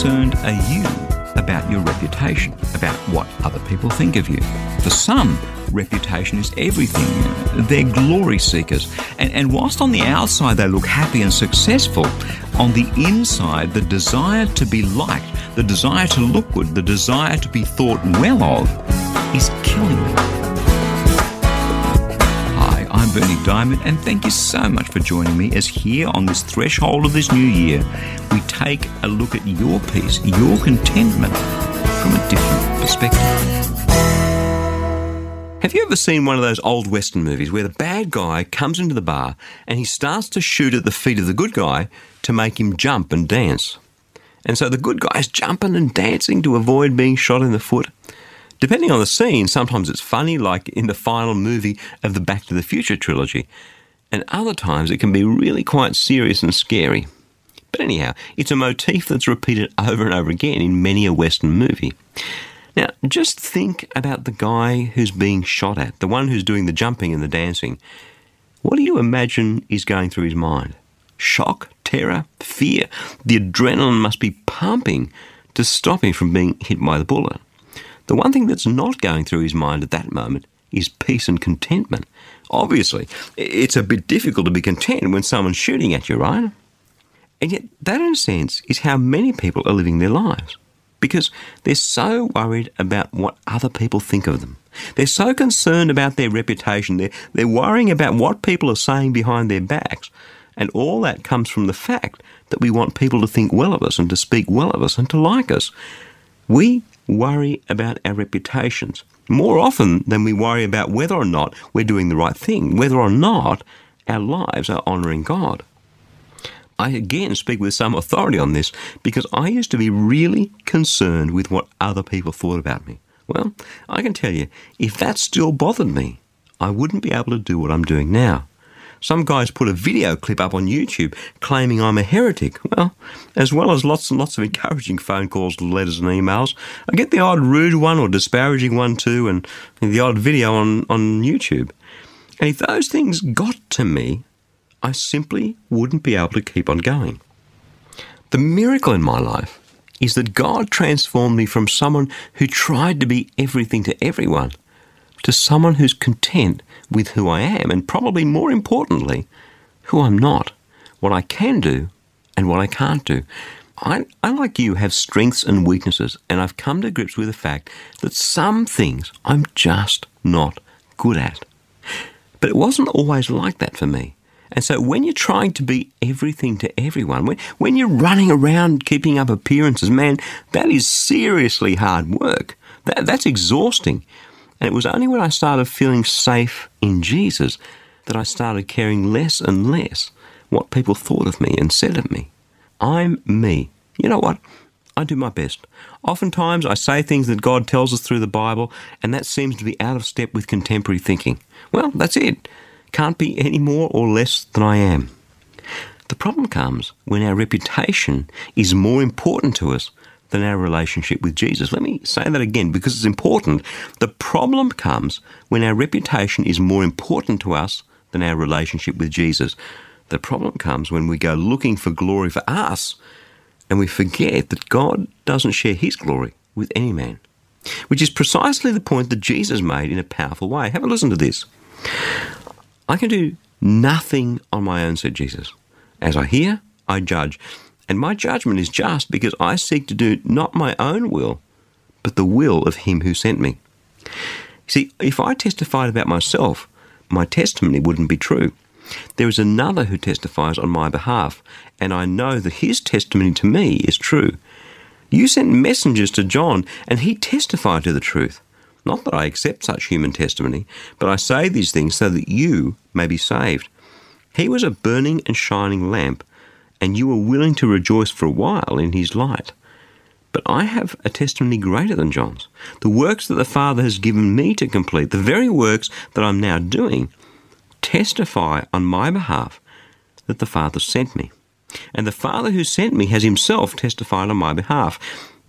Concerned are you about your reputation, about what other people think of you? For some, reputation is everything. They're glory seekers. And, and whilst on the outside they look happy and successful, on the inside, the desire to be liked, the desire to look good, the desire to be thought well of is killing them. Berni Dymet, and thank you so much for joining me as here on this threshold of this new year, we take a look at your peace, your contentment from a different perspective. Have you ever seen one of those old Western movies where the bad guy comes into the bar and he starts to shoot at the feet of the good guy to make him jump and dance? And so the good guy's jumping and dancing to avoid being shot in the foot. Depending on the scene, sometimes it's funny, like in the final movie of the Back to the Future trilogy, and other times it can be really quite serious and scary. But anyhow, it's a motif that's repeated over and over again in many a Western movie. Now, just think about the guy who's being shot at, the one who's doing the jumping and the dancing. What do you imagine is going through his mind? Shock, terror, fear. The adrenaline must be pumping to stop him from being hit by the bullet. The one thing that's not going through his mind at that moment is peace and contentment. Obviously, it's a bit difficult to be content when someone's shooting at you, right? And yet, that in a sense is how many people are living their lives because they're so worried about what other people think of them. They're so concerned about their reputation. They're, they're worrying about what people are saying behind their backs. And all that comes from the fact that we want people to think well of us and to speak well of us and to like us. We worry about our reputations more often than we worry about whether or not we're doing the right thing, whether or not our lives are honouring God. I again speak with some authority on this because I used to be really concerned with what other people thought about me. Well, I can tell you, if that still bothered me, I wouldn't be able to do what I'm doing now. Some guys put a video clip up on YouTube claiming I'm a heretic. Well, as well as lots and lots of encouraging phone calls, letters, and emails, I get the odd rude one or disparaging one too, and the odd video on, on YouTube. And if those things got to me, I simply wouldn't be able to keep on going. The miracle in my life is that God transformed me from someone who tried to be everything to everyone to someone who's content with who I am, and probably more importantly, who I'm not, what I can do and what I can't do. I, I, like you, have strengths and weaknesses, and I've come to grips with the fact that some things I'm just not good at. But it wasn't always like that for me. And so when you're trying to be everything to everyone, when, when you're running around keeping up appearances, man, that is seriously hard work. That, that's exhausting. And it was only when I started feeling safe in Jesus that I started caring less and less what people thought of me and said of me. I'm me. You know what? I do my best. Oftentimes I say things that God tells us through the Bible, and that seems to be out of step with contemporary thinking. Well, that's it can't be any more or less than I am. The problem comes when our reputation is more important to us than our relationship with Jesus. Let me say that again because it's important. The problem comes when our reputation is more important to us than our relationship with Jesus. The problem comes when we go looking for glory for us and we forget that God doesn't share his glory with any man. Which is precisely the point that Jesus made in a powerful way. Have a listen to this. I can do nothing on my own, said Jesus. As I hear, I judge. And my judgment is just because I seek to do not my own will, but the will of him who sent me. See, if I testified about myself, my testimony wouldn't be true. There is another who testifies on my behalf, and I know that his testimony to me is true. You sent messengers to John, and he testified to the truth. Not that I accept such human testimony, but I say these things so that you may be saved. He was a burning and shining lamp, and you were willing to rejoice for a while in his light. But I have a testimony greater than John's. The works that the Father has given me to complete, the very works that I'm now doing, testify on my behalf that the Father sent me. And the Father who sent me has himself testified on my behalf.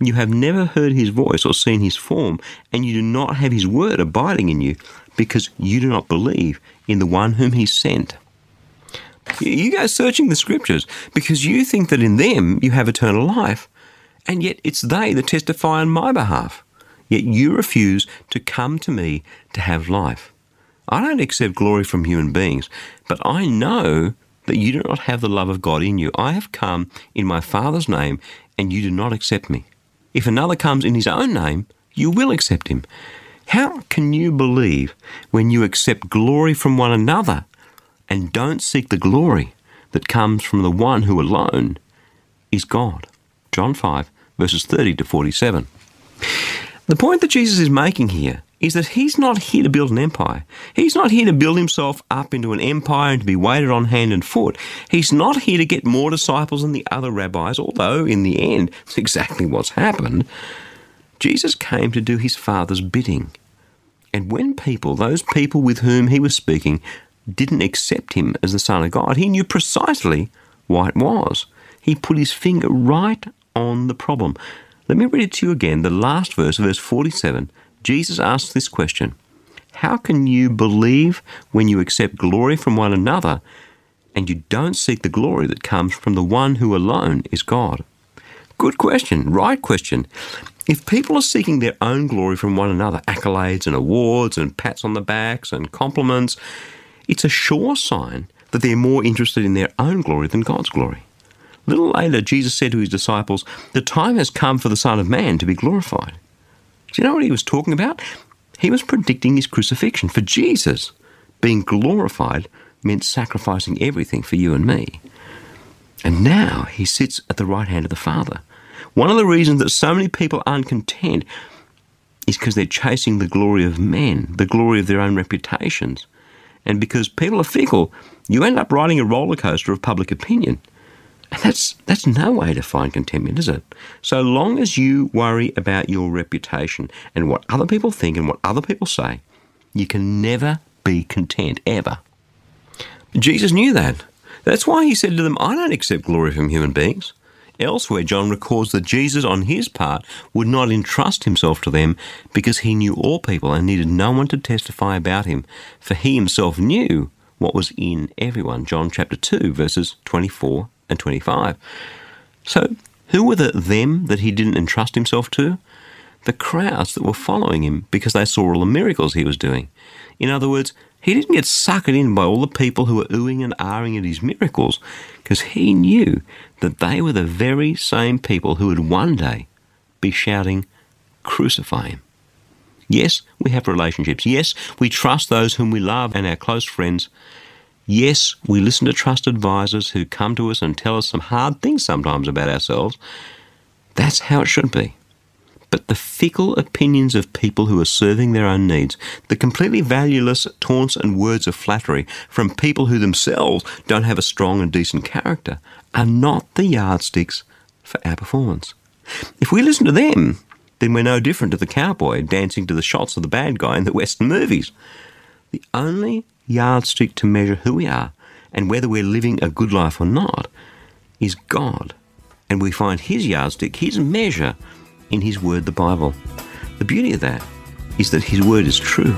You have never heard his voice or seen his form, and you do not have his word abiding in you, because you do not believe in the one whom he sent. You go searching the scriptures because you think that in them you have eternal life, and yet it's they that testify on my behalf. Yet you refuse to come to me to have life. I don't accept glory from human beings, but I know that you do not have the love of God in you. I have come in my Father's name, and you do not accept me. If another comes in his own name, you will accept him. How can you believe when you accept glory from one another and don't seek the glory that comes from the one who alone is God? John 5, verses 30 to 47. The point that Jesus is making here is that he's not here to build an empire. He's not here to build himself up into an empire and to be waited on hand and foot. He's not here to get more disciples than the other rabbis, although in the end, it's exactly what's happened. Jesus came to do his Father's bidding. And when people, those people with whom he was speaking, didn't accept him as the Son of God, he knew precisely why it was. He put his finger right on the problem. Let me read it to you again, the last verse, verse 47 Jesus asks this question How can you believe when you accept glory from one another and you don't seek the glory that comes from the one who alone is God? Good question, right question. If people are seeking their own glory from one another, accolades and awards and pats on the backs and compliments, it's a sure sign that they're more interested in their own glory than God's glory. A little later, Jesus said to his disciples, The time has come for the Son of Man to be glorified. Do you know what he was talking about? He was predicting his crucifixion. For Jesus, being glorified meant sacrificing everything for you and me. And now he sits at the right hand of the Father. One of the reasons that so many people aren't content is because they're chasing the glory of men, the glory of their own reputations. And because people are fickle, you end up riding a roller coaster of public opinion. And that's, that's no way to find contentment, is it? So long as you worry about your reputation and what other people think and what other people say, you can never be content, ever. Jesus knew that. That's why he said to them, I don't accept glory from human beings. Elsewhere, John records that Jesus, on his part, would not entrust himself to them because he knew all people and needed no one to testify about him, for he himself knew what was in everyone. John chapter 2, verses 24 and 25. So, who were the them that he didn't entrust himself to? The crowds that were following him because they saw all the miracles he was doing. In other words, he didn't get suckered in by all the people who were oohing and ahhing at his miracles because he knew that they were the very same people who would one day be shouting, Crucify him. Yes, we have relationships. Yes, we trust those whom we love and our close friends. Yes, we listen to trusted advisors who come to us and tell us some hard things sometimes about ourselves. That's how it should be. But the fickle opinions of people who are serving their own needs, the completely valueless taunts and words of flattery from people who themselves don't have a strong and decent character, are not the yardsticks for our performance. If we listen to them, then we're no different to the cowboy dancing to the shots of the bad guy in the Western movies. The only yardstick to measure who we are and whether we're living a good life or not is God. And we find His yardstick, His measure, in His Word, the Bible. The beauty of that is that His Word is true.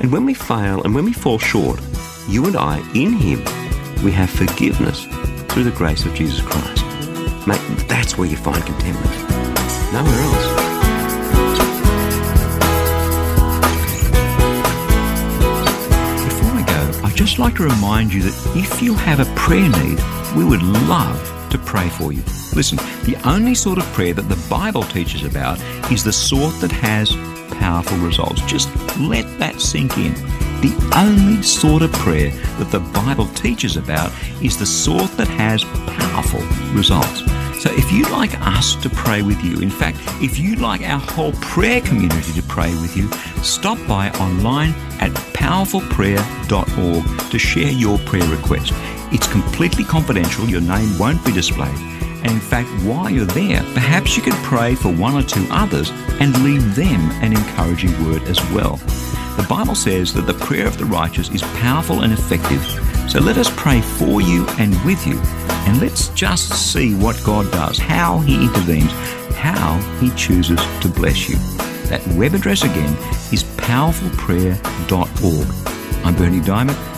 And when we fail and when we fall short, you and I, in Him, we have forgiveness through the grace of Jesus Christ. Mate, that's where you find contentment. Nowhere else. Before I go, I'd just like to remind you that if you have a prayer need, we would love to pray for you. Listen, the only sort of prayer that the Bible teaches about is the sort that has powerful results. Just let that sink in. The only sort of prayer that the Bible teaches about is the sort that has powerful results. So if you'd like us to pray with you, in fact, if you'd like our whole prayer community to pray with you, stop by online at powerfulprayer.org to share your prayer request. It's completely confidential, your name won't be displayed. And in fact, while you're there, perhaps you could pray for one or two others and leave them an encouraging word as well. The Bible says that the prayer of the righteous is powerful and effective. So let us pray for you and with you. And let's just see what God does, how He intervenes, how He chooses to bless you. That web address again is powerfulprayer.org. I'm Berni Dymet.